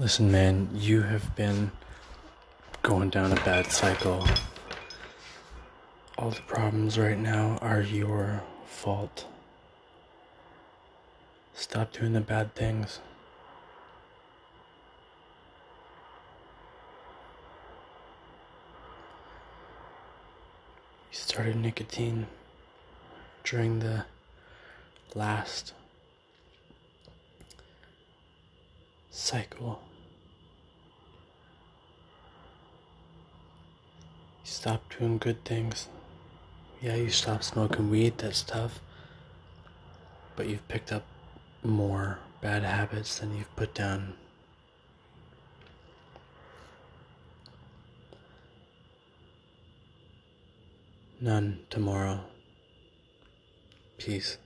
Listen, man, you have been going down a bad cycle. All the problems right now are your fault. Stop doing the bad things. You started nicotine during the last cycle. You stopped doing good things. Yeah, you stopped smoking weed, that's tough. But you've picked up more bad habits than you've put down. None tomorrow. Peace.